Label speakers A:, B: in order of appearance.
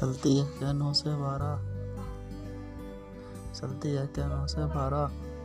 A: चलती है। क्या नौ से बारह? चलती है। क्या नौ से बारह?